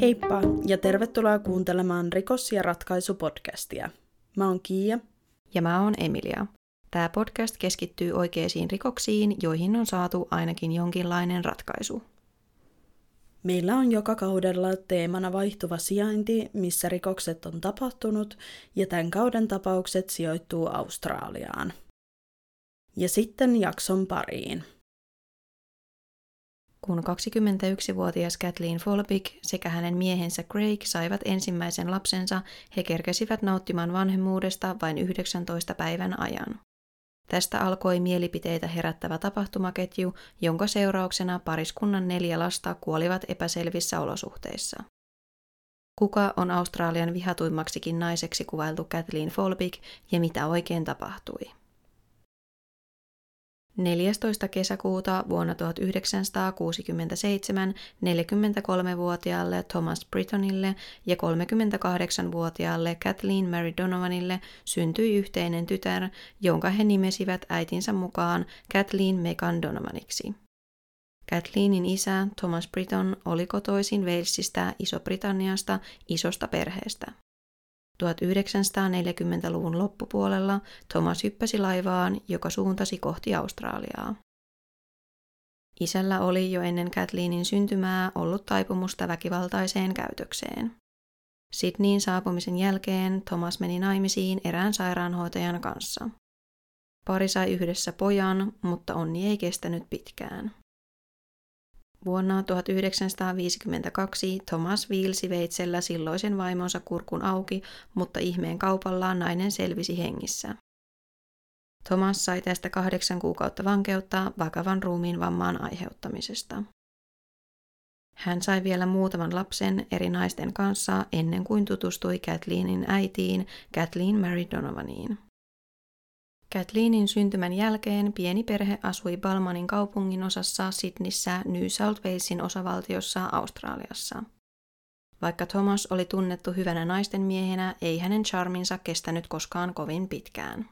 Heippa ja tervetuloa kuuntelemaan Rikos- ja ratkaisupodcastia. Mä oon Kiia. Ja mä oon Emilia. Tämä podcast keskittyy oikeisiin rikoksiin, joihin on saatu ainakin jonkinlainen ratkaisu. Meillä on joka kaudella teemana vaihtuva sijainti, missä rikokset on tapahtunut, ja tämän kauden tapaukset sijoittuu Australiaan. Ja sitten jakson pariin. Kun 21-vuotias Kathleen Folbig sekä hänen miehensä Craig saivat ensimmäisen lapsensa, he kerkesivät nauttimaan vanhemmuudesta vain 19 päivän ajan. Tästä alkoi mielipiteitä herättävä tapahtumaketju, jonka seurauksena pariskunnan neljä lasta kuolivat epäselvissä olosuhteissa. Kuka on Australian vihatuimmaksikin naiseksi kuvailtu Kathleen Folbig ja mitä oikein tapahtui? 14. kesäkuuta vuonna 1967 43-vuotiaalle Thomas Brittonille ja 38-vuotiaalle Kathleen Mary Donovanille syntyi yhteinen tytär, jonka he nimesivät äitinsä mukaan Kathleen Megan Donovaniksi. Kathleenin isä Thomas Britton oli kotoisin Walesista Iso-Britanniasta isosta perheestä. 1940-luvun loppupuolella Thomas hyppäsi laivaan, joka suuntasi kohti Australiaa. Isällä oli jo ennen Kathleenin syntymää ollut taipumusta väkivaltaiseen käytökseen. Sydneyin saapumisen jälkeen Thomas meni naimisiin erään sairaanhoitajan kanssa. Pari sai yhdessä pojan, mutta onni ei kestänyt pitkään. Vuonna 1952 Thomas viilsi veitsellä silloisen vaimonsa kurkun auki, mutta ihmeen kaupallaan nainen selvisi hengissä. Thomas sai tästä kahdeksan kuukautta vankeutta vakavan ruumiin vammaan aiheuttamisesta. Hän sai vielä muutaman lapsen eri naisten kanssa ennen kuin tutustui Kathleenin äitiin, Kathleen Mary Donovaniin. Kathleenin syntymän jälkeen pieni perhe asui Balmanin kaupungin osassa Sydneyssä New South Walesin osavaltiossa Australiassa. Vaikka Thomas oli tunnettu hyvänä naisten miehenä, ei hänen charminsa kestänyt koskaan kovin pitkään.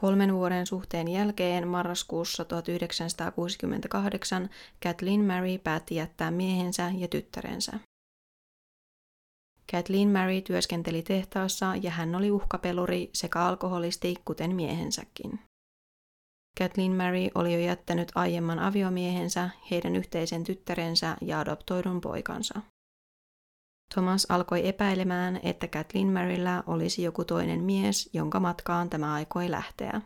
Kolmen vuoden suhteen jälkeen marraskuussa 1968 Kathleen Mary päätti jättää miehensä ja tyttärensä. Kathleen Mary työskenteli tehtaassa ja hän oli uhkapeluri sekä alkoholisti, kuten miehensäkin. Kathleen Mary oli jo jättänyt aiemman aviomiehensä, heidän yhteisen tyttärensä ja adoptoidun poikansa. Thomas alkoi epäilemään, että Kathleen Maryllä olisi joku toinen mies, jonka matkaan tämä aikoi lähteä.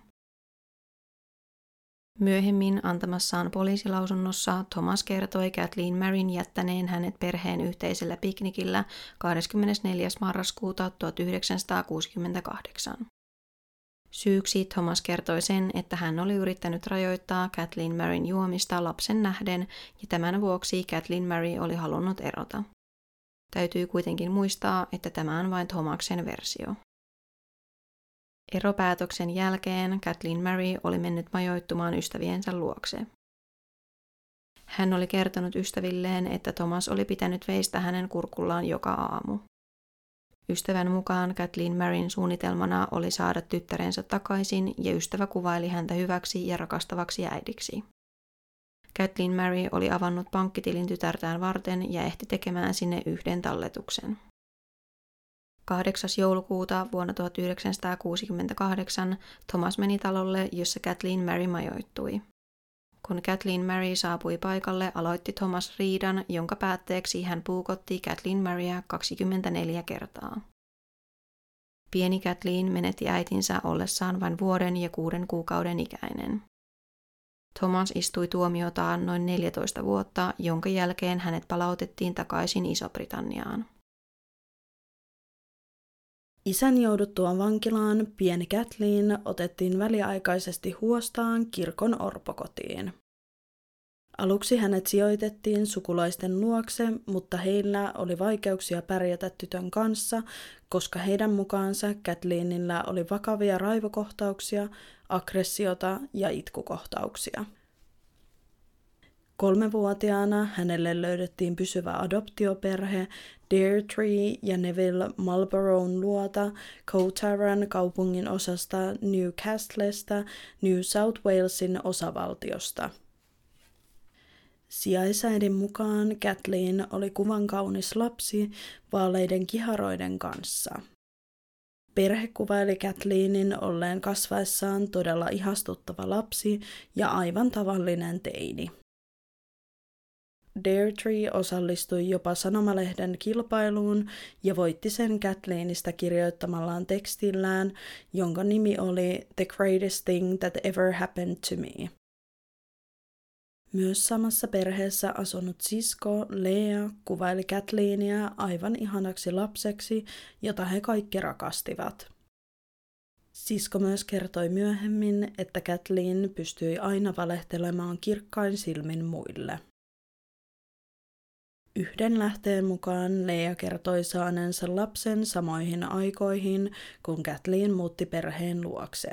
Myöhemmin antamassaan poliisilausunnossa Thomas kertoi Kathleen Maryn jättäneen hänet perheen yhteisellä piknikillä 24. marraskuuta 1968. Syyksi Thomas kertoi sen, että hän oli yrittänyt rajoittaa Kathleen Maryn juomista lapsen nähden ja tämän vuoksi Kathleen Mary oli halunnut erota. Täytyy kuitenkin muistaa, että tämä on vain Thomaksen versio. Eropäätöksen jälkeen Kathleen Mary oli mennyt majoittumaan ystäviensä luokse. Hän oli kertonut ystävilleen, että Thomas oli pitänyt veistä hänen kurkullaan joka aamu. Ystävän mukaan Kathleen Maryn suunnitelmana oli saada tyttärensä takaisin ja ystävä kuvaili häntä hyväksi ja rakastavaksi äidiksi. Kathleen Mary oli avannut pankkitilin tytärtään varten ja ehti tekemään sinne yhden talletuksen. 8. joulukuuta vuonna 1968 Thomas meni talolle, jossa Kathleen Mary majoittui. Kun Kathleen Mary saapui paikalle, aloitti Thomas riidan, jonka päätteeksi hän puukotti Kathleen Marya 24 kertaa. Pieni Kathleen menetti äitinsä ollessaan vain vuoden ja kuuden kuukauden ikäinen. Thomas istui tuomiotaan noin 14 vuotta, jonka jälkeen hänet palautettiin takaisin Iso-Britanniaan. Isän jouduttua vankilaan pieni Kathleen otettiin väliaikaisesti huostaan kirkon orpokotiin. Aluksi hänet sijoitettiin sukulaisten luokse, mutta heillä oli vaikeuksia pärjätä tytön kanssa, koska heidän mukaansa Kathleenillä oli vakavia raivokohtauksia, aggressiota ja itkukohtauksia. Kolmevuotiaana hänelle löydettiin pysyvä adoptioperhe Deirdre ja Neville Marlboroughn luota Coutaran kaupungin osasta Newcastlesta New South Walesin osavaltiosta. Sijaisäidin mukaan Kathleen oli kuvan kaunis lapsi vaaleiden kiharoiden kanssa. Perhe kuvaili Kathleenin olleen kasvaessaan todella ihastuttava lapsi ja aivan tavallinen teini. Deirdre osallistui jopa sanomalehden kilpailuun ja voitti sen Kathleenista kirjoittamallaan tekstillään, jonka nimi oli The Greatest Thing That Ever Happened to Me. Myös samassa perheessä asunut sisko Lea kuvaili Kathleenia aivan ihanaksi lapseksi, jota he kaikki rakastivat. Sisko myös kertoi myöhemmin, että Kathleen pystyi aina valehtelemaan kirkkain silmin muille. Yhden lähteen mukaan Leia kertoi saaneensa lapsen samoihin aikoihin, kun Kathleen muutti perheen luokse.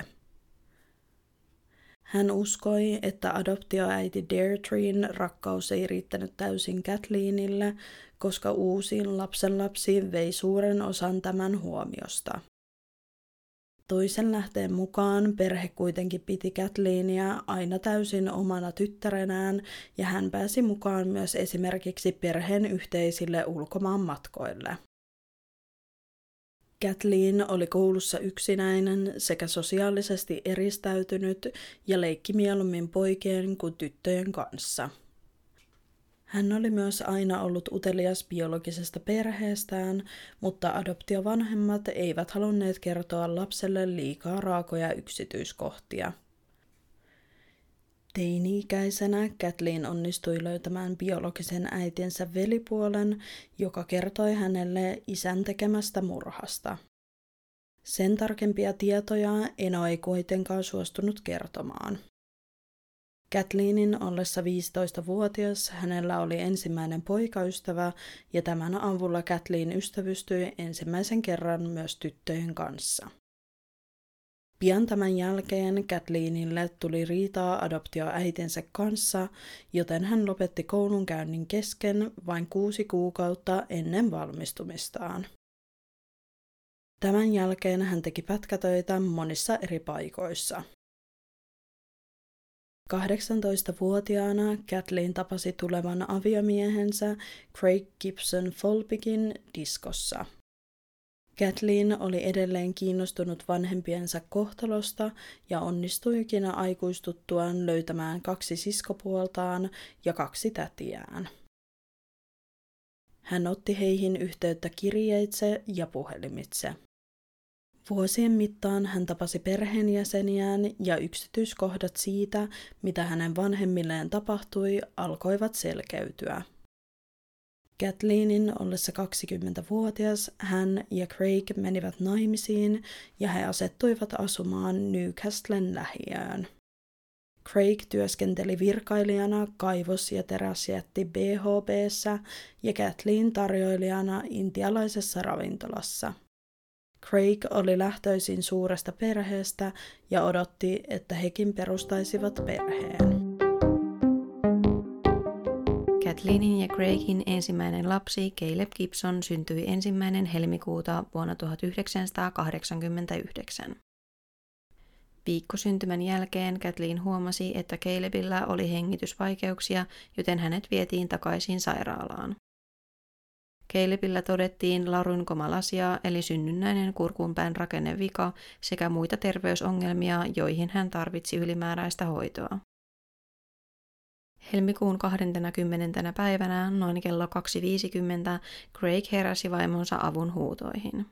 Hän uskoi, että adoptioäiti Deirdrein rakkaus ei riittänyt täysin Kathleenille, koska uusin lapsenlapsi vei suuren osan tämän huomiosta. Toisen lähteen mukaan perhe kuitenkin piti Kathleenia aina täysin omana tyttärenään ja hän pääsi mukaan myös esimerkiksi perheen yhteisille ulkomaan matkoille. Kathleen oli koulussa yksinäinen sekä sosiaalisesti eristäytynyt ja leikki mieluummin poikien kuin tyttöjen kanssa. Hän oli myös aina ollut utelias biologisesta perheestään, mutta adoptiovanhemmat eivät halunneet kertoa lapselle liikaa raakoja yksityiskohtia. Teini-ikäisenä Kathleen onnistui löytämään biologisen äitinsä velipuolen, joka kertoi hänelle isän tekemästä murhasta. Sen tarkempia tietoja Eno ei kuitenkaan suostunut kertomaan. Kathleenin ollessa 15-vuotias hänellä oli ensimmäinen poikaystävä ja tämän avulla Kathleen ystävystyi ensimmäisen kerran myös tyttöjen kanssa. Pian tämän jälkeen Kathleenille tuli riitaa adoptioäitinsä kanssa, joten hän lopetti koulunkäynnin kesken vain kuusi kuukautta ennen valmistumistaan. Tämän jälkeen hän teki pätkätöitä monissa eri paikoissa – 18-vuotiaana Kathleen tapasi tulevan aviomiehensä Craig Gibson Folpickin diskossa. Kathleen oli edelleen kiinnostunut vanhempiensa kohtalosta ja onnistuikin aikuistuttuaan löytämään kaksi siskopuoltaan ja kaksi tätiään. Hän otti heihin yhteyttä kirjeitse ja puhelimitse. Vuosien mittaan hän tapasi perheenjäseniään ja yksityiskohdat siitä, mitä hänen vanhemmilleen tapahtui, alkoivat selkeytyä. Kathleenin ollessa 20-vuotias hän ja Craig menivät naimisiin ja he asettuivat asumaan Newcastlen lähiöön. Craig työskenteli virkailijana kaivos- ja teräsjätti BHBssä ja Kathleen tarjoilijana intialaisessa ravintolassa – Craig oli lähtöisin suuresta perheestä ja odotti, että hekin perustaisivat perheen. Kathleenin ja Craigin ensimmäinen lapsi Caleb Gibson syntyi ensimmäinen helmikuuta vuonna 1989. Viikkosyntymän jälkeen Kathleen huomasi, että Calebilla oli hengitysvaikeuksia, joten hänet vietiin takaisin sairaalaan. Calebillä todettiin laryngomalasia eli synnynnäinen kurkunpään rakennevika sekä muita terveysongelmia, joihin hän tarvitsi ylimääräistä hoitoa. Helmikuun 20. päivänä noin kello 2.50 Craig heräsi vaimonsa avun huutoihin.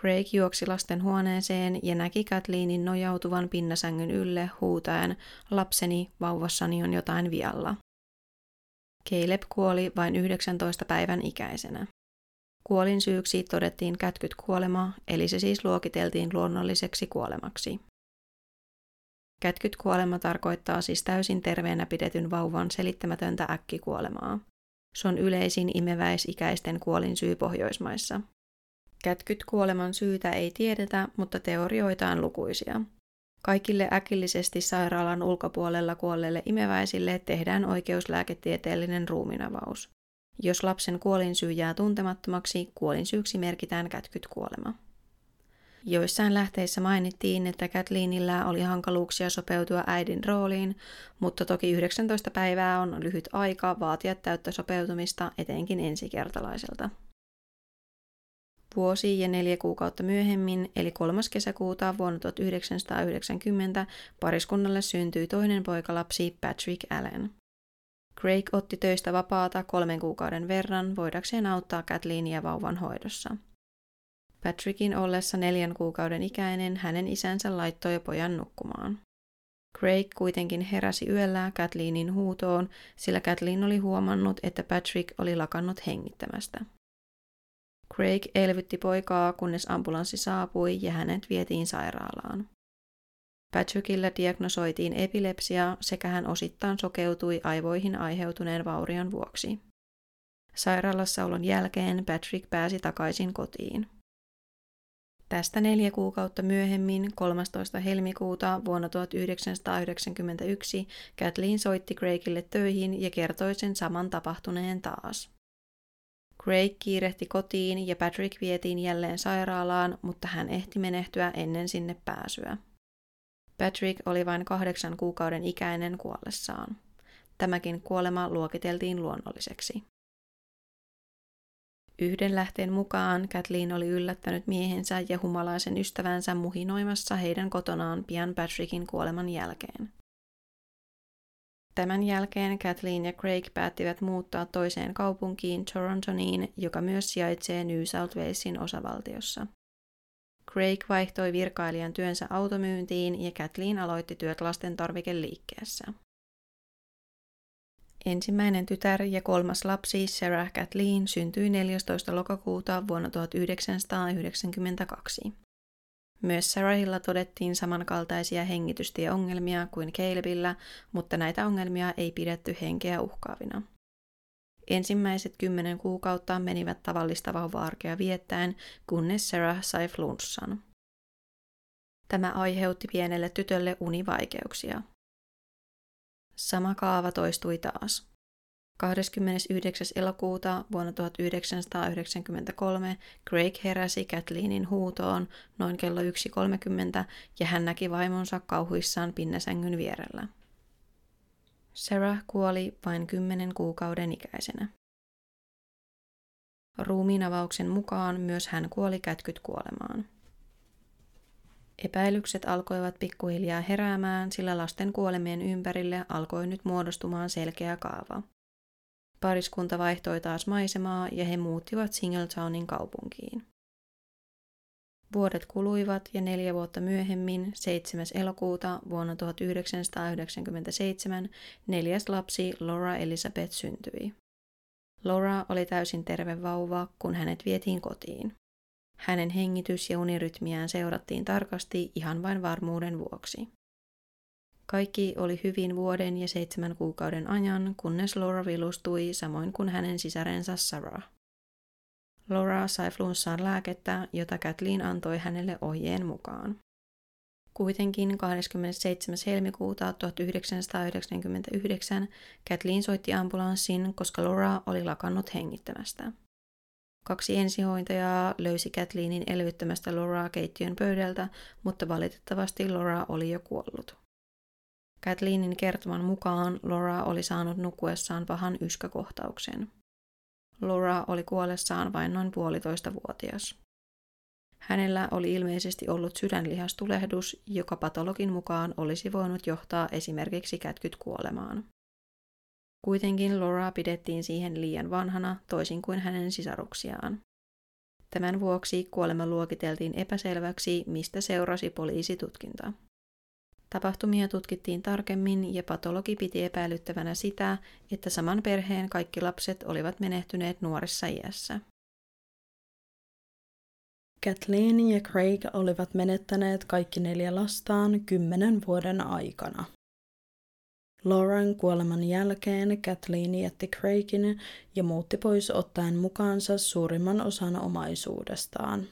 Craig juoksi lasten huoneeseen ja näki Kathleenin nojautuvan pinnasängyn ylle huutaen, lapseni, vauvassani on jotain vialla. Caleb kuoli vain 19 päivän ikäisenä. Kuolin syyksi todettiin kätkyt kuolema, eli se siis luokiteltiin luonnolliseksi kuolemaksi. Kätkyt kuolema tarkoittaa siis täysin terveenä pidetyn vauvan selittämätöntä äkkikuolemaa. Se on yleisin imeväisikäisten kuolinsyy Pohjoismaissa. Kätkyt kuoleman syytä ei tiedetä, mutta teorioita on lukuisia. Kaikille äkillisesti sairaalan ulkopuolella kuolleille imeväisille tehdään oikeuslääketieteellinen ruuminavaus. Jos lapsen kuolinsyy jää tuntemattomaksi, kuolinsyyksi merkitään kätkyt kuolema. Joissain lähteissä mainittiin, että Kathleenillä oli hankaluuksia sopeutua äidin rooliin, mutta toki 19 päivää on lyhyt aika vaatia täyttä sopeutumista etenkin ensikertalaiselta. Vuosi ja neljä kuukautta myöhemmin, eli 3. kesäkuuta vuonna 1990, pariskunnalle syntyi toinen poikalapsi Patrick Allen. Craig otti töistä vapaata kolmen kuukauden verran voidakseen auttaa Kathleenia vauvan hoidossa. Patrickin ollessa neljän kuukauden ikäinen hänen isänsä laittoi pojan nukkumaan. Craig kuitenkin heräsi yöllä Kathleenin huutoon, sillä Kathleen oli huomannut, että Patrick oli lakannut hengittämästä. Craig elvytti poikaa, kunnes ambulanssi saapui ja hänet vietiin sairaalaan. Patrickilla diagnosoitiin epilepsia sekä hän osittain sokeutui aivoihin aiheutuneen vaurion vuoksi. Sairaalassaolon jälkeen Patrick pääsi takaisin kotiin. Tästä neljä kuukautta myöhemmin, 13. helmikuuta vuonna 1991, Kathleen soitti Craigille töihin ja kertoi sen saman tapahtuneen taas. Craig kiirehti kotiin ja Patrick vietiin jälleen sairaalaan, mutta hän ehti menehtyä ennen sinne pääsyä. Patrick oli vain kahdeksan kuukauden ikäinen kuollessaan. Tämäkin kuolema luokiteltiin luonnolliseksi. Yhden lähteen mukaan Kathleen oli yllättänyt miehensä ja humalaisen ystävänsä muhinoimassa heidän kotonaan pian Patrickin kuoleman jälkeen. Tämän jälkeen Kathleen ja Craig päättivät muuttaa toiseen kaupunkiin Torontoniin, joka myös sijaitsee New South Walesin osavaltiossa. Craig vaihtoi virkailijan työnsä automyyntiin ja Kathleen aloitti työt lasten tarvikeliikkeessä. Ensimmäinen tytär ja kolmas lapsi Sarah Kathleen syntyi 14. lokakuuta vuonna 1992. Myös Sarahilla todettiin samankaltaisia hengitystieongelmia kuin Calebillä, mutta näitä ongelmia ei pidetty henkeä uhkaavina. Ensimmäiset kymmenen kuukautta menivät tavallista vauva-arkea viettäen, kunnes Sarah sai flunssan. Tämä aiheutti pienelle tytölle univaikeuksia. Sama kaava toistui taas. 29. elokuuta vuonna 1993 Craig heräsi Kathleenin huutoon noin kello 1.30 ja hän näki vaimonsa kauhuissaan pinnasängyn vierellä. Sarah kuoli vain kymmenen kuukauden ikäisenä. Ruumiinavauksen mukaan myös hän kuoli kätkyt kuolemaan. Epäilykset alkoivat pikkuhiljaa heräämään, sillä lasten kuolemien ympärille alkoi nyt muodostumaan selkeä kaava. Pariskunta vaihtoi taas maisemaa ja he muuttivat Singletownin kaupunkiin. Vuodet kuluivat ja neljä vuotta myöhemmin, 7. elokuuta vuonna 1997, neljäs lapsi Laura Elizabeth syntyi. Laura oli täysin terve vauva, kun hänet vietiin kotiin. Hänen hengitys- ja unirytmiään seurattiin tarkasti ihan vain varmuuden vuoksi. Kaikki oli hyvin vuoden ja seitsemän kuukauden ajan, kunnes Laura vilustui samoin kuin hänen sisarensa Sarah. Laura sai flunssaan lääkettä, jota Kathleen antoi hänelle ohjeen mukaan. Kuitenkin 27. helmikuuta 1999 Kathleen soitti ambulanssin, koska Laura oli lakannut hengittämästä. Kaksi ensihoitajaa löysi Kathleenin elvyttämästä Lauraa keittiön pöydältä, mutta valitettavasti Laura oli jo kuollut. Kathleenin kertoman mukaan Laura oli saanut nukuessaan pahan yskäkohtauksen. Laura oli kuollessaan vain noin puolitoista vuotias. Hänellä oli ilmeisesti ollut sydänlihastulehdus, joka patologin mukaan olisi voinut johtaa esimerkiksi kätkyt kuolemaan. Kuitenkin Laura pidettiin siihen liian vanhana, toisin kuin hänen sisaruksiaan. Tämän vuoksi kuolema luokiteltiin epäselväksi, mistä seurasi poliisitutkinta. Tapahtumia tutkittiin tarkemmin ja patologi piti epäilyttävänä sitä, että saman perheen kaikki lapset olivat menehtyneet nuoressa iässä. Kathleen ja Craig olivat menettäneet kaikki neljä lastaan kymmenen vuoden aikana. Lauren kuoleman jälkeen Kathleen jätti Craigin ja muutti pois ottaen mukaansa suurimman osan omaisuudestaan.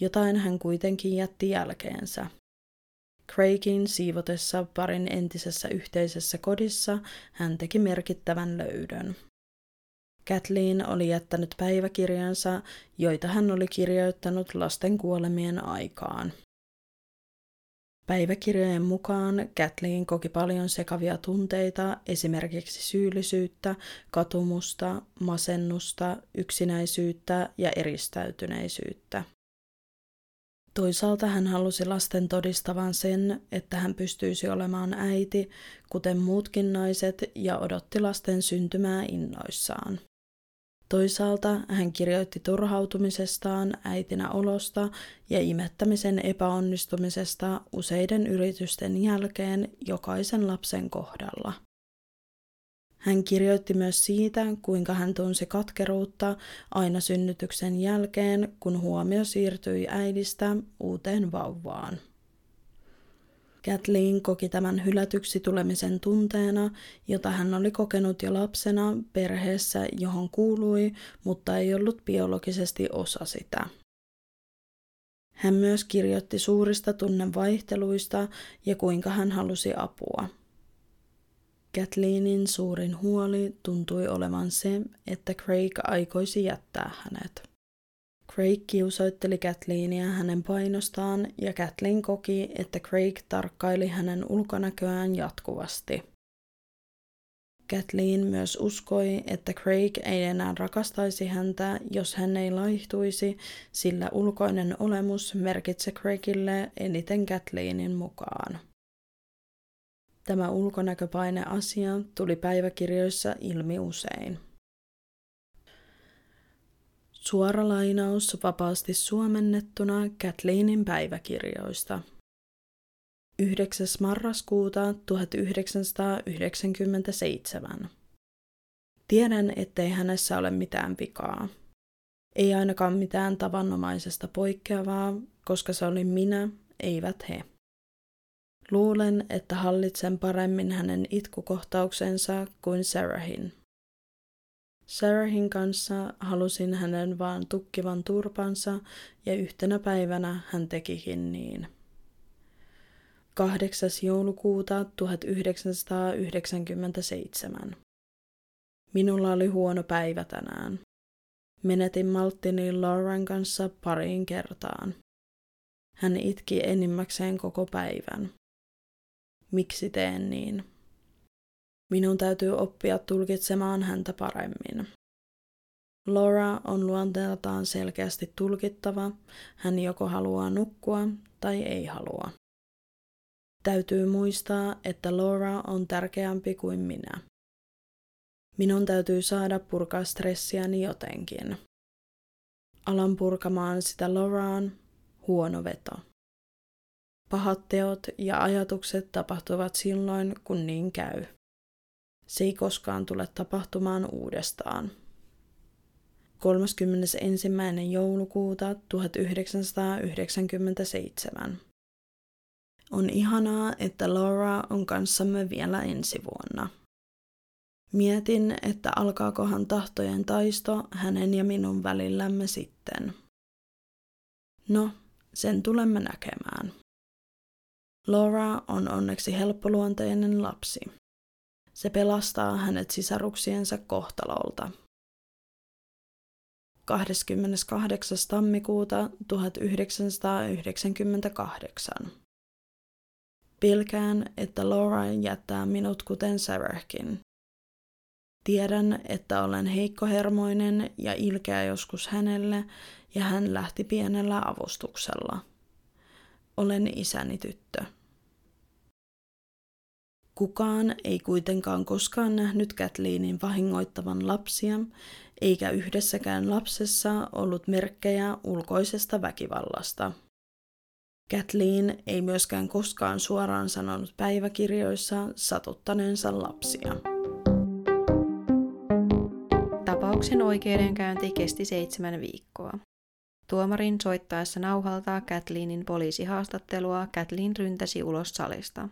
Jotain hän kuitenkin jätti jälkeensä. Craigin siivotessa parin entisessä yhteisessä kodissa hän teki merkittävän löydön. Kathleen oli jättänyt päiväkirjansa, joita hän oli kirjoittanut lasten kuolemien aikaan. Päiväkirjojen mukaan Kathleen koki paljon sekavia tunteita, esimerkiksi syyllisyyttä, katumusta, masennusta, yksinäisyyttä ja eristäytyneisyyttä. Toisaalta hän halusi lasten todistavan sen, että hän pystyisi olemaan äiti, kuten muutkin naiset, ja odotti lasten syntymää innoissaan. Toisaalta hän kirjoitti turhautumisestaan, äitinä olosta ja imettämisen epäonnistumisesta useiden yritysten jälkeen jokaisen lapsen kohdalla. Hän kirjoitti myös siitä, kuinka hän tunsi katkeruutta aina synnytyksen jälkeen, kun huomio siirtyi äidistä uuteen vauvaan. Kathleen koki tämän hylätyksi tulemisen tunteena, jota hän oli kokenut jo lapsena perheessä, johon kuului, mutta ei ollut biologisesti osa sitä. Hän myös kirjoitti suurista tunnevaihteluista ja kuinka hän halusi apua. Kathleenin suurin huoli tuntui olevan se, että Craig aikoisi jättää hänet. Craig kiusoitteli Kathleenia hänen painostaan ja Kathleen koki, että Craig tarkkaili hänen ulkonäköään jatkuvasti. Kathleen myös uskoi, että Craig ei enää rakastaisi häntä, jos hän ei laihtuisi, sillä ulkoinen olemus merkitsi Craigille eniten Kathleenin mukaan. Tämä ulkonäköpaine-asia tuli päiväkirjoissa ilmi usein. Suora lainaus vapaasti suomennettuna Kathleenin päiväkirjoista. 9. marraskuuta 1997. Tiedän, ettei hänessä ole mitään vikaa. Ei ainakaan mitään tavanomaisesta poikkeavaa, koska se oli minä, eivät he. Luulen, että hallitsen paremmin hänen itkukohtauksensa kuin Sarahin. Sarahin kanssa halusin hänen vaan tukkivan turpansa ja yhtenä päivänä hän tekikin niin. 8. joulukuuta 1997. Minulla oli huono päivä tänään. Menetin malttini Lauren kanssa pariin kertaan. Hän itki enimmäkseen koko päivän. Miksi teen niin? Minun täytyy oppia tulkitsemaan häntä paremmin. Laura on luonteeltaan selkeästi tulkittava, hän joko haluaa nukkua tai ei halua. Täytyy muistaa, että Laura on tärkeämpi kuin minä. Minun täytyy saada purkaa stressiäni jotenkin. Alan purkamaan sitä Lauraan, huono veto. Pahat teot ja ajatukset tapahtuvat silloin, kun niin käy. Se ei koskaan tule tapahtumaan uudestaan. 31. joulukuuta 1997. On ihanaa, että Laura on kanssamme vielä ensi vuonna. Mietin, että alkaakohan tahtojen taisto hänen ja minun välillämme sitten. No, sen tulemme näkemään. Laura on onneksi helppoluonteinen lapsi. Se pelastaa hänet sisaruksiensa kohtalolta. 28. tammikuuta 1998. Pilkään, että Laura jättää minut kuten Sarahkin. Tiedän, että olen heikkohermoinen ja ilkeä joskus hänelle, ja hän lähti pienellä avustuksella. Olen isäni tyttö. Kukaan ei kuitenkaan koskaan nähnyt Kathleenin vahingoittavan lapsia, eikä yhdessäkään lapsessa ollut merkkejä ulkoisesta väkivallasta. Kathleen ei myöskään koskaan suoraan sanonut päiväkirjoissa satuttaneensa lapsia. Tapauksen oikeudenkäynti kesti seitsemän viikkoa. Tuomarin soittaessa nauhaltaa Kathleenin poliisihaastattelua Kathleen ryntäsi ulos salista.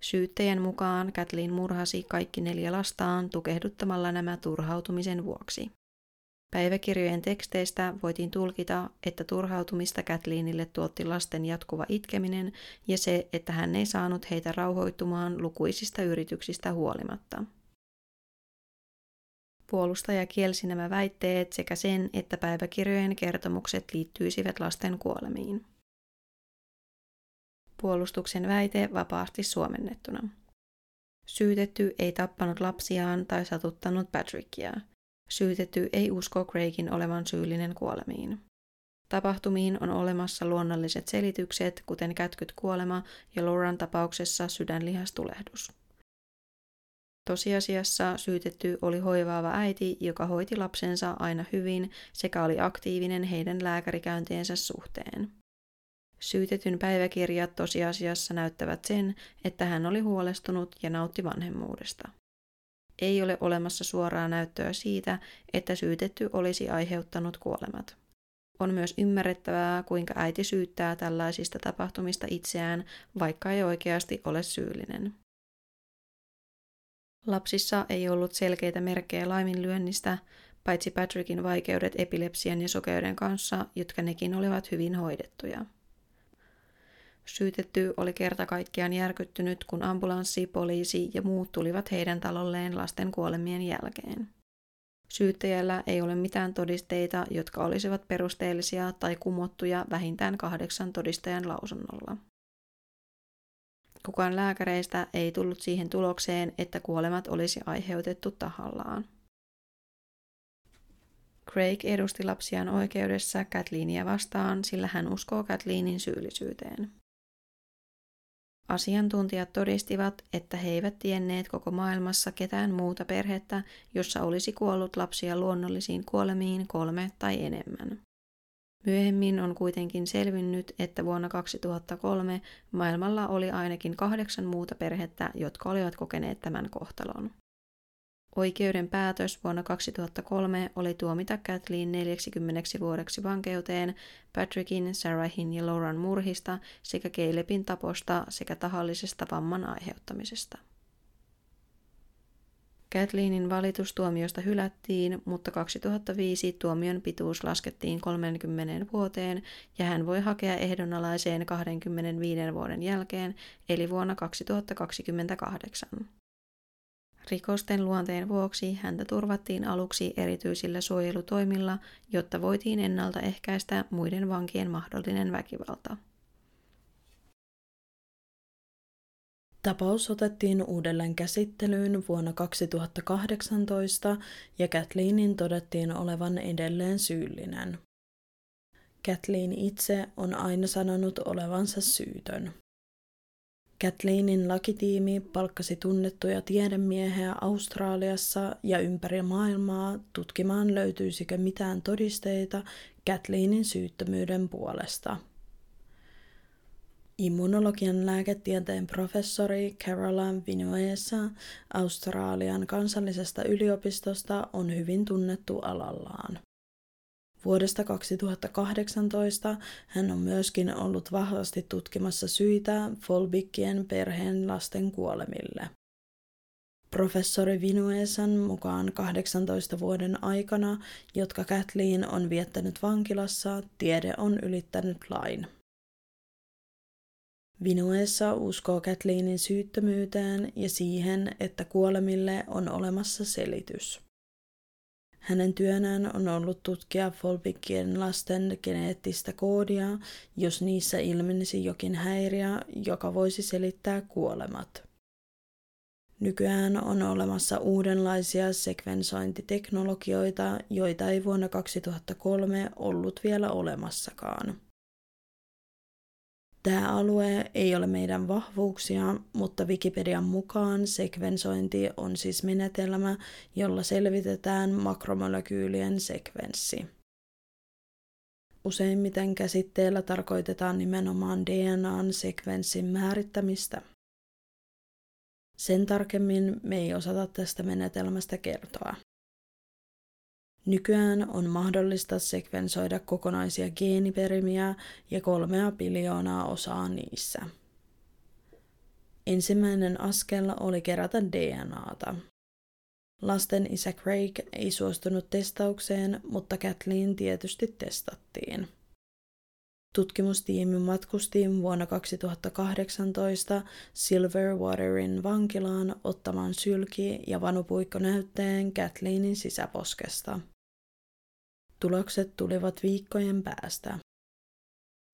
Syyttäjän mukaan Kathleen murhasi kaikki neljä lastaan tukehduttamalla nämä turhautumisen vuoksi. Päiväkirjojen teksteistä voitiin tulkita, että turhautumista Kathleenille tuotti lasten jatkuva itkeminen ja se, että hän ei saanut heitä rauhoittumaan lukuisista yrityksistä huolimatta. Puolustaja kielsi nämä väitteet sekä sen, että päiväkirjojen kertomukset liittyisivät lasten kuolemiin. Puolustuksen väite vapaasti suomennettuna. Syytetty ei tappanut lapsiaan tai satuttanut Patrickia. Syytetty ei usko Craigin olevan syyllinen kuolemiin. Tapahtumiin on olemassa luonnolliset selitykset, kuten kätkyt kuolema ja Lauran tapauksessa sydänlihastulehdus. Tosiasiassa syytetty oli hoivaava äiti, joka hoiti lapsensa aina hyvin sekä oli aktiivinen heidän lääkärikäyntiensä suhteen. Syytetyn päiväkirjat tosiasiassa näyttävät sen, että hän oli huolestunut ja nautti vanhemmuudesta. Ei ole olemassa suoraa näyttöä siitä, että syytetty olisi aiheuttanut kuolemat. On myös ymmärrettävää, kuinka äiti syyttää tällaisista tapahtumista itseään, vaikka ei oikeasti ole syyllinen. Lapsissa ei ollut selkeitä merkkejä laiminlyönnistä, paitsi Patrickin vaikeudet epilepsian ja sokeuden kanssa, jotka nekin olivat hyvin hoidettuja. Syytetty oli kerta kaikkiaan järkyttynyt, kun ambulanssi, poliisi ja muut tulivat heidän talolleen lasten kuolemien jälkeen. Syyttäjällä ei ole mitään todisteita, jotka olisivat perusteellisia tai kumottuja vähintään kahdeksan todistajan lausunnolla. Kukaan lääkäreistä ei tullut siihen tulokseen, että kuolemat olisi aiheutettu tahallaan. Craig edusti lapsiaan oikeudessa Kathleenia vastaan, sillä hän uskoo Kathleenin syyllisyyteen. Asiantuntijat todistivat, että he eivät tienneet koko maailmassa ketään muuta perhettä, jossa olisi kuollut lapsia luonnollisiin kuolemiin kolme tai enemmän. Myöhemmin on kuitenkin selvinnyt, että vuonna 2003 maailmalla oli ainakin kahdeksan muuta perhettä, jotka olivat kokeneet tämän kohtalon. Oikeuden päätös vuonna 2003 oli tuomita Kathleen 40 vuodeksi vankeuteen Patrickin, Sarahin ja Lauran murhista sekä Calebin taposta sekä tahallisesta vamman aiheuttamisesta. Kathleenin valitus tuomiosta hylättiin, mutta 2005 tuomion pituus laskettiin 30 vuoteen ja hän voi hakea ehdonalaiseen 25 vuoden jälkeen, eli vuonna 2028. Rikosten luonteen vuoksi häntä turvattiin aluksi erityisillä suojelutoimilla, jotta voitiin ennaltaehkäistä muiden vankien mahdollinen väkivalta. Tapaus otettiin uudelleen käsittelyyn vuonna 2018 ja Kathleenin todettiin olevan edelleen syyllinen. Kathleen itse on aina sanonut olevansa syytön. Kathleenin lakitiimi palkkasi tunnettuja tiedemiehiä Australiassa ja ympäri maailmaa tutkimaan löytyisikö mitään todisteita Kathleenin syyttömyyden puolesta – Immunologian lääketieteen professori Caroline Vinuesa Australian kansallisesta yliopistosta on hyvin tunnettu alallaan. Vuodesta 2018 hän on myöskin ollut vahvasti tutkimassa syitä Folbikkien perheen lasten kuolemille. Professori Vinuesan mukaan 18 vuoden aikana, jotka Kathleen on viettänyt vankilassa, tiede on ylittänyt lain. Vinuessa uskoo Kathleenin syyttömyyteen ja siihen, että kuolemille on olemassa selitys. Hänen työnään on ollut tutkia Folbikkien lasten geneettistä koodia, jos niissä ilmenisi jokin häiriö, joka voisi selittää kuolemat. Nykyään on olemassa uudenlaisia sekvensointiteknologioita, joita ei vuonna 2003 ollut vielä olemassakaan. Tämä alue ei ole meidän vahvuuksia, mutta Wikipedian mukaan sekvensointi on siis menetelmä, jolla selvitetään makromolekyylien sekvenssi. Useimmiten käsitteellä tarkoitetaan nimenomaan DNAn sekvenssin määrittämistä. Sen tarkemmin me ei osata tästä menetelmästä kertoa. Nykyään on mahdollista sekvensoida kokonaisia geeniperimiä ja kolmea biljoonaa osaa niissä. Ensimmäinen askel oli kerätä DNAta. Lasten isä Craig ei suostunut testaukseen, mutta Kathleen tietysti testattiin. Tutkimustiimi matkusti vuonna 2018 Silverwaterin vankilaan ottamaan sylki- ja vanupuikkonäytteen Kathleenin sisäposkesta. Tulokset tulivat viikkojen päästä.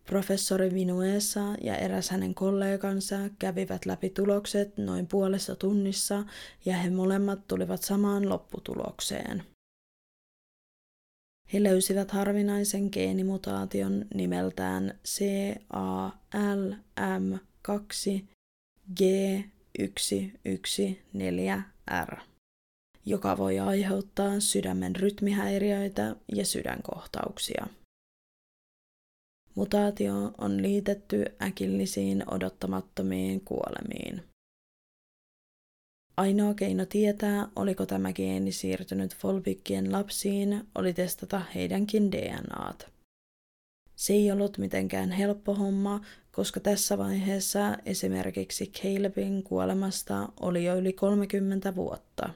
Professori Vinuesa ja eräs hänen kollegansa kävivät läpi tulokset noin puolessa tunnissa ja he molemmat tulivat samaan lopputulokseen. He löysivät harvinaisen geenimutaation nimeltään CALM2 G114R, joka voi aiheuttaa sydämen rytmihäiriöitä ja sydänkohtauksia. Mutaatio on liitetty äkillisiin odottamattomiin kuolemiin. Ainoa keino tietää, oliko tämä geeni siirtynyt Folbikkien lapsiin, oli testata heidänkin DNAt. Se ei ollut mitenkään helppo homma, koska tässä vaiheessa esimerkiksi Calebin kuolemasta oli jo yli 30 vuotta.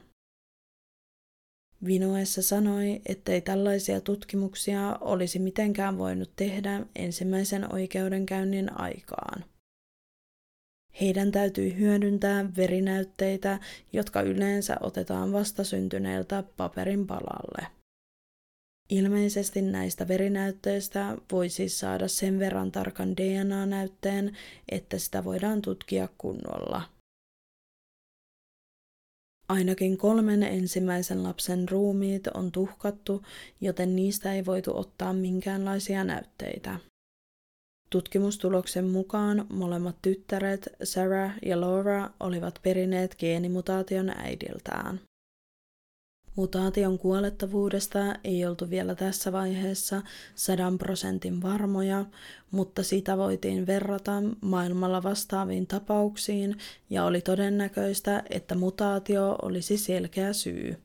Vinoessa sanoi, ettei tällaisia tutkimuksia olisi mitenkään voinut tehdä ensimmäisen oikeudenkäynnin aikaan. Heidän täytyy hyödyntää verinäytteitä, jotka yleensä otetaan vastasyntyneeltä paperin palalle. Ilmeisesti näistä verinäytteistä voi siis saada sen verran tarkan DNA-näytteen, että sitä voidaan tutkia kunnolla. Ainakin kolmen ensimmäisen lapsen ruumiit on tuhkattu, joten niistä ei voitu ottaa minkäänlaisia näytteitä. Tutkimustuloksen mukaan molemmat tyttäret, Sarah ja Laura, olivat perineet geenimutaation äidiltään. Mutaation kuolettavuudesta ei oltu vielä tässä vaiheessa sadan prosentin varmoja, mutta sitä voitiin verrata maailmalla vastaaviin tapauksiin ja oli todennäköistä, että mutaatio olisi selkeä syy.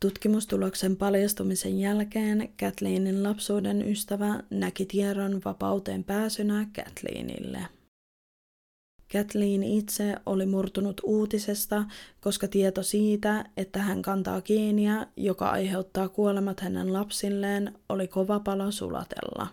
Tutkimustuloksen paljastumisen jälkeen Kathleenin lapsuuden ystävä näki tiedon vapauteen pääsynä Kathleenille. Kathleen itse oli murtunut uutisesta, koska tieto siitä, että hän kantaa geeniä, joka aiheuttaa kuolemat hänen lapsilleen, oli kova pala sulatella.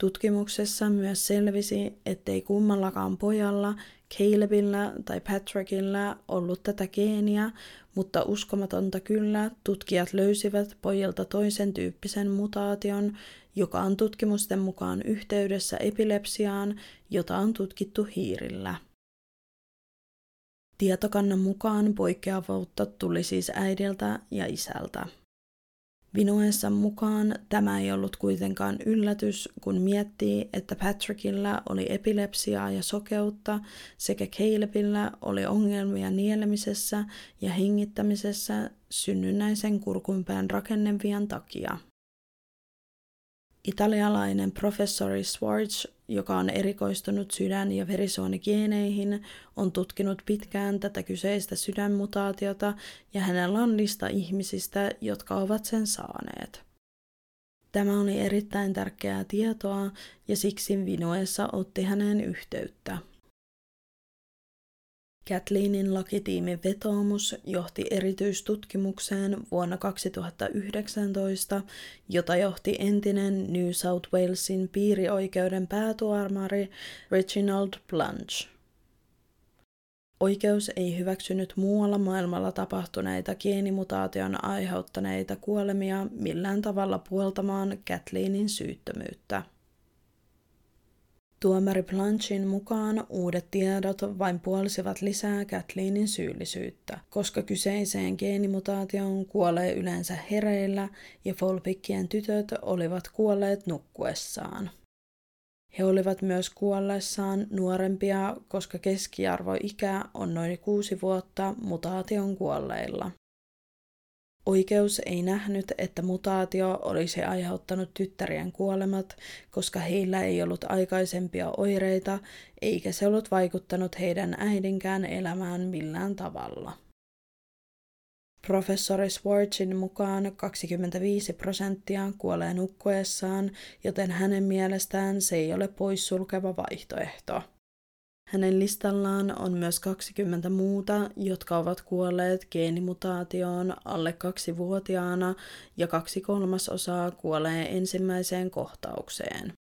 Tutkimuksessa myös selvisi, ettei kummallakaan pojalla, Calebilla tai Patrickilla ollut tätä geeniä, mutta uskomatonta kyllä tutkijat löysivät pojilta toisen tyyppisen mutaation, joka on tutkimusten mukaan yhteydessä epilepsiaan, jota on tutkittu hiirillä. Tietokannan mukaan poikkeavuutta tuli siis äidiltä ja isältä. Vinuessa mukaan tämä ei ollut kuitenkaan yllätys, kun miettii, että Patrickilla oli epilepsiaa ja sokeutta sekä Calebilla oli ongelmia nielemisessä ja hengittämisessä synnynnäisen kurkunpään rakennevian takia. Italialainen professori Swartz, joka on erikoistunut sydän- ja verisuonigeeneihin, on tutkinut pitkään tätä kyseistä sydänmutaatiota ja hänellä on lista ihmisistä, jotka ovat sen saaneet. Tämä oli erittäin tärkeää tietoa ja siksi Vinoessa otti hänen yhteyttä. Kathleenin lakitiimin vetoomus johti erityistutkimukseen vuonna 2019, jota johti entinen New South Walesin piirioikeuden päätuomari Reginald Plunge. Oikeus ei hyväksynyt muualla maailmalla tapahtuneita geenimutaation aiheuttaneita kuolemia millään tavalla puoltamaan Kathleenin syyttömyyttä. Tuomari Planchin mukaan uudet tiedot vain puolsivat lisää Kathleenin syyllisyyttä, koska kyseiseen geenimutaatioon kuolee yleensä hereillä ja Folpikkien tytöt olivat kuolleet nukkuessaan. He olivat myös kuollessaan nuorempia, koska keskiarvoikä on noin kuusi vuotta mutaation kuolleilla. Oikeus ei nähnyt, että mutaatio olisi aiheuttanut tyttärien kuolemat, koska heillä ei ollut aikaisempia oireita, eikä se ollut vaikuttanut heidän äidinkään elämään millään tavalla. Professori Swartzin mukaan 25 prosenttia kuolee nukkuessaan, joten hänen mielestään se ei ole poissulkeva vaihtoehto. Hänen listallaan on myös 20 muuta, jotka ovat kuolleet geenimutaatioon alle kaksi-vuotiaana ja kaksi kolmasosaa kuolee ensimmäiseen kohtaukseen.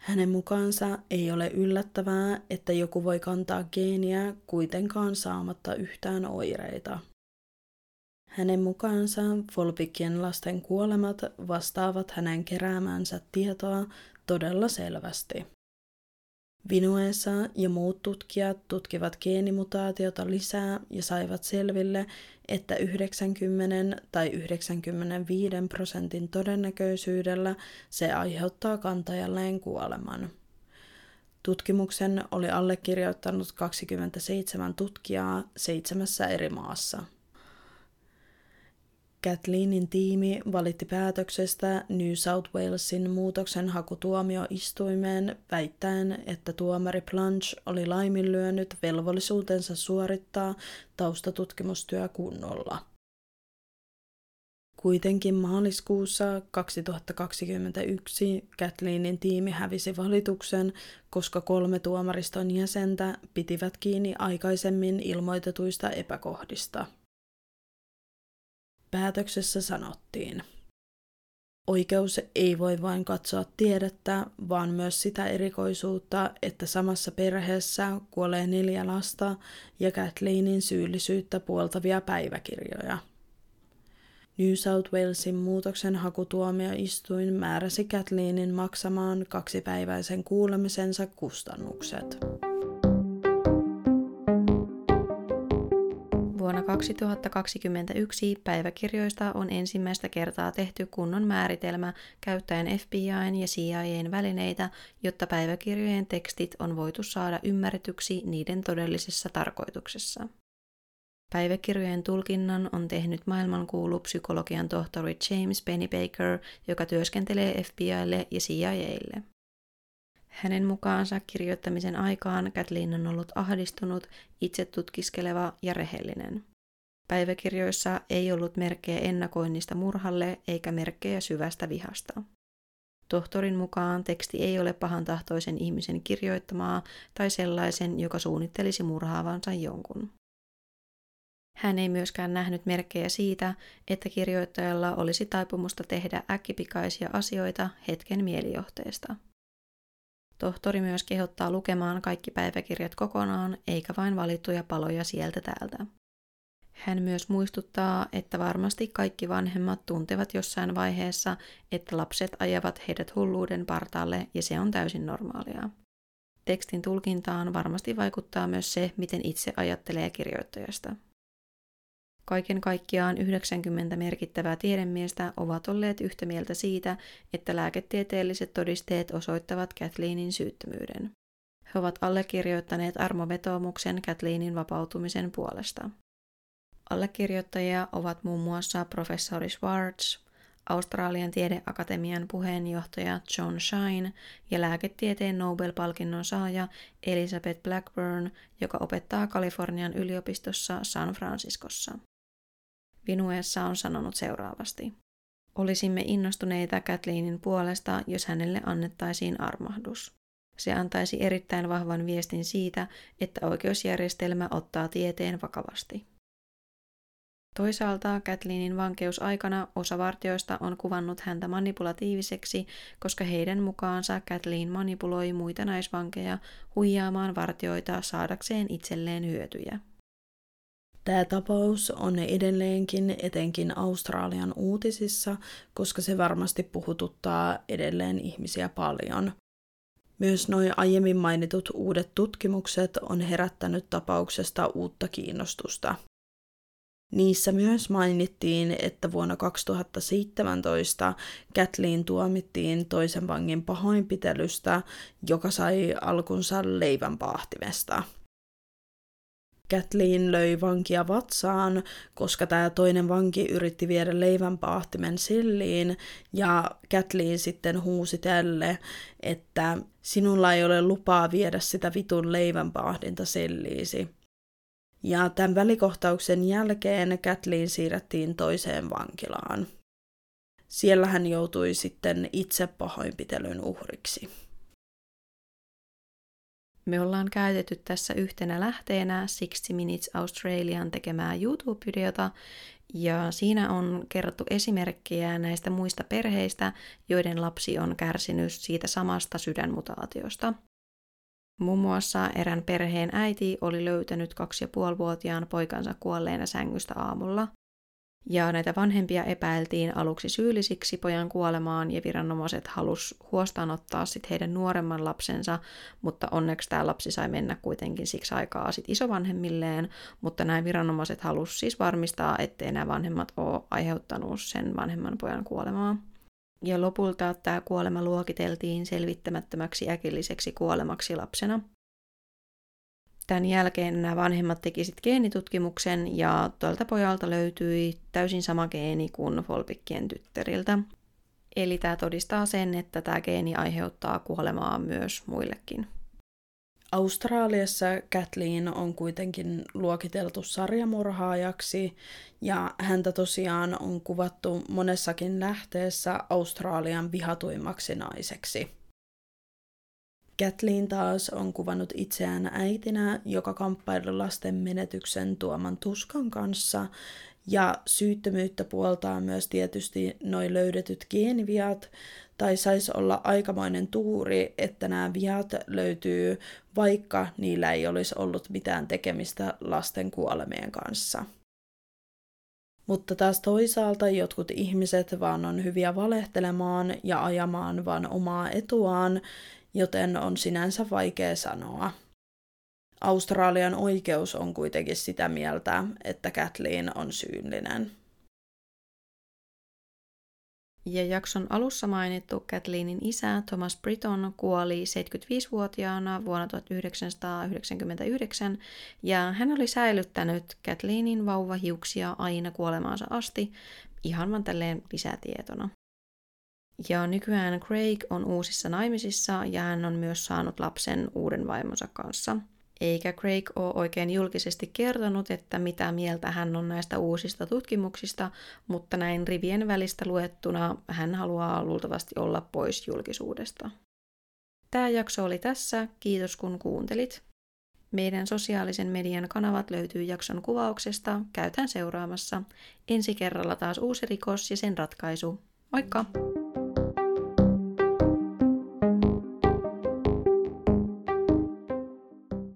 Hänen mukaansa ei ole yllättävää, että joku voi kantaa geeniä kuitenkaan saamatta yhtään oireita. Hänen mukaansa Volpikien lasten kuolemat vastaavat hänen keräämänsä tietoa todella selvästi. Vinuesa ja muut tutkijat tutkivat geenimutaatiota lisää ja saivat selville, että 90 tai 95 prosentin todennäköisyydellä se aiheuttaa kantajalleen kuoleman. Tutkimuksen oli allekirjoittanut 27 tutkijaa seitsemässä eri maassa. Kathleenin tiimi valitti päätöksestä New South Walesin muutoksen hakutuomioistuimeen väittäen, että tuomari Plunge oli laiminlyönyt velvollisuutensa suorittaa taustatutkimustyö kunnolla. Kuitenkin maaliskuussa 2021 Kathleenin tiimi hävisi valituksen, koska kolme tuomariston jäsentä pitivät kiinni aikaisemmin ilmoitetuista epäkohdista. Päätöksessä sanottiin. Oikeus ei voi vain katsoa tiedettä, vaan myös sitä erikoisuutta, että samassa perheessä kuolee neljä lasta ja Kathleenin syyllisyyttä puoltavia päiväkirjoja. New South Walesin muutoksen hakutuomioistuin määräsi Kathleenin maksamaan kaksipäiväisen kuulemisensa kustannukset. Vuonna 2021 päiväkirjoista on ensimmäistä kertaa tehty kunnon määritelmä käyttäen FBIn ja CIAn välineitä, jotta päiväkirjojen tekstit on voitu saada ymmärretyksi niiden todellisessa tarkoituksessa. Päiväkirjojen tulkinnan on tehnyt maailmankuulu psykologian tohtori James Pennybaker, joka työskentelee FBIlle ja CIAlle. Hänen mukaansa kirjoittamisen aikaan Kathleen on ollut ahdistunut, itse tutkiskeleva ja rehellinen. Päiväkirjoissa ei ollut merkkejä ennakoinnista murhalle eikä merkkejä syvästä vihasta. Tohtorin mukaan teksti ei ole pahantahtoisen ihmisen kirjoittamaa tai sellaisen, joka suunnittelisi murhaavansa jonkun. Hän ei myöskään nähnyt merkkejä siitä, että kirjoittajalla olisi taipumusta tehdä äkkipikaisia asioita hetken mielijohteesta. Tohtori myös kehottaa lukemaan kaikki päiväkirjat kokonaan, eikä vain valittuja paloja sieltä täältä. Hän myös muistuttaa, että varmasti kaikki vanhemmat tuntevat jossain vaiheessa, että lapset ajavat heidät hulluuden partaalle ja se on täysin normaalia. Tekstin tulkintaan varmasti vaikuttaa myös se, miten itse ajattelee kirjoittajasta. Kaiken kaikkiaan 90 merkittävää tiedemiestä ovat olleet yhtä mieltä siitä, että lääketieteelliset todisteet osoittavat Kathleenin syyttömyyden. He ovat allekirjoittaneet armovetoomuksen Kathleenin vapautumisen puolesta. Allekirjoittajia ovat muun muassa professori Schwartz, Australian tiedeakatemian puheenjohtaja John Shine ja lääketieteen Nobel-palkinnon saaja Elizabeth Blackburn, joka opettaa Kalifornian yliopistossa San Franciscossa. Vinuessa on sanonut seuraavasti. Olisimme innostuneita Kathleenin puolesta, jos hänelle annettaisiin armahdus. Se antaisi erittäin vahvan viestin siitä, että oikeusjärjestelmä ottaa tieteen vakavasti. Toisaalta Kathleenin vankeusaikana osa vartioista on kuvannut häntä manipulatiiviseksi, koska heidän mukaansa Kathleen manipuloi muita naisvankeja huijaamaan vartioita saadakseen itselleen hyötyjä. Tämä tapaus on edelleenkin etenkin Australian uutisissa, koska se varmasti puhututtaa edelleen ihmisiä paljon. Myös noin aiemmin mainitut uudet tutkimukset on herättänyt tapauksesta uutta kiinnostusta. Niissä myös mainittiin, että vuonna 2017 Kathleen tuomittiin toisen vangin pahoinpitelystä, joka sai alkunsa leivänpaahtimesta. Kathleen löi vankia vatsaan, koska tämä toinen vanki yritti viedä leivänpaahtimen selliin, ja Kathleen sitten huusi tälle, että sinulla ei ole lupaa viedä sitä vitun leivänpaahdinta selliisi. Ja tämän välikohtauksen jälkeen Kathleen siirrettiin toiseen vankilaan. Siellä hän joutui sitten itse pahoinpitelyn uhriksi. Me ollaan käytetty tässä yhtenä lähteenä 60 Minutes Australian tekemää YouTube-videota, ja siinä on kerrottu esimerkkejä näistä muista perheistä, joiden lapsi on kärsinyt siitä samasta sydänmutaatiosta. Muun muassa erään perheen äiti oli löytänyt kaksi ja puolivuotiaan poikansa kuolleena sängystä aamulla. Ja näitä vanhempia epäiltiin aluksi syyllisiksi pojan kuolemaan ja viranomaiset halus huostaanottaa sit heidän nuoremman lapsensa, mutta onneksi tämä lapsi sai mennä kuitenkin siksi aikaa sit isovanhemmilleen, mutta näin viranomaiset halus siis varmistaa, ettei nämä vanhemmat ole aiheuttanut sen vanhemman pojan kuolemaa. Ja lopulta tämä kuolema luokiteltiin selvittämättömäksi äkilliseksi kuolemaksi lapsena – Tämän jälkeen nämä vanhemmat teki sitten geenitutkimuksen ja tuolta pojalta löytyi täysin sama geeni kuin Folpikkien tyttäriltä. Eli tämä todistaa sen, että tämä geeni aiheuttaa kuolemaa myös muillekin. Australiassa Kathleen on kuitenkin luokiteltu sarjamurhaajaksi ja häntä tosiaan on kuvattu monessakin lähteessä Australian vihatuimmaksi naiseksi. Kathleen taas on kuvannut itseään äitinä, joka kamppaili lasten menetyksen tuoman tuskan kanssa, ja syyttömyyttä puoltaa myös tietysti noin löydetyt geeniviat, tai saisi olla aikamoinen tuuri, että nämä viat löytyy, vaikka niillä ei olisi ollut mitään tekemistä lasten kuolemien kanssa. Mutta taas toisaalta jotkut ihmiset vaan on hyviä valehtelemaan ja ajamaan vaan omaa etuaan, joten on sinänsä vaikea sanoa. Australian oikeus on kuitenkin sitä mieltä, että Kathleen on syyllinen. Ja jakson alussa mainittu Kathleenin isä Thomas Britton kuoli 75-vuotiaana vuonna 1999 ja hän oli säilyttänyt Kathleenin vauvahiuksia aina kuolemaansa asti, ihan vaan tälleen lisätietona. Ja nykyään Craig on uusissa naimisissa ja hän on myös saanut lapsen uuden vaimonsa kanssa. Eikä Craig ole oikein julkisesti kertonut, että mitä mieltä hän on näistä uusista tutkimuksista, mutta näin rivien välistä luettuna hän haluaa luultavasti olla pois julkisuudesta. Tämä jakso oli tässä, kiitos kun kuuntelit. Meidän sosiaalisen median kanavat löytyy jakson kuvauksesta, käytän seuraamassa. Ensi kerralla taas uusi rikos ja sen ratkaisu. Moikka!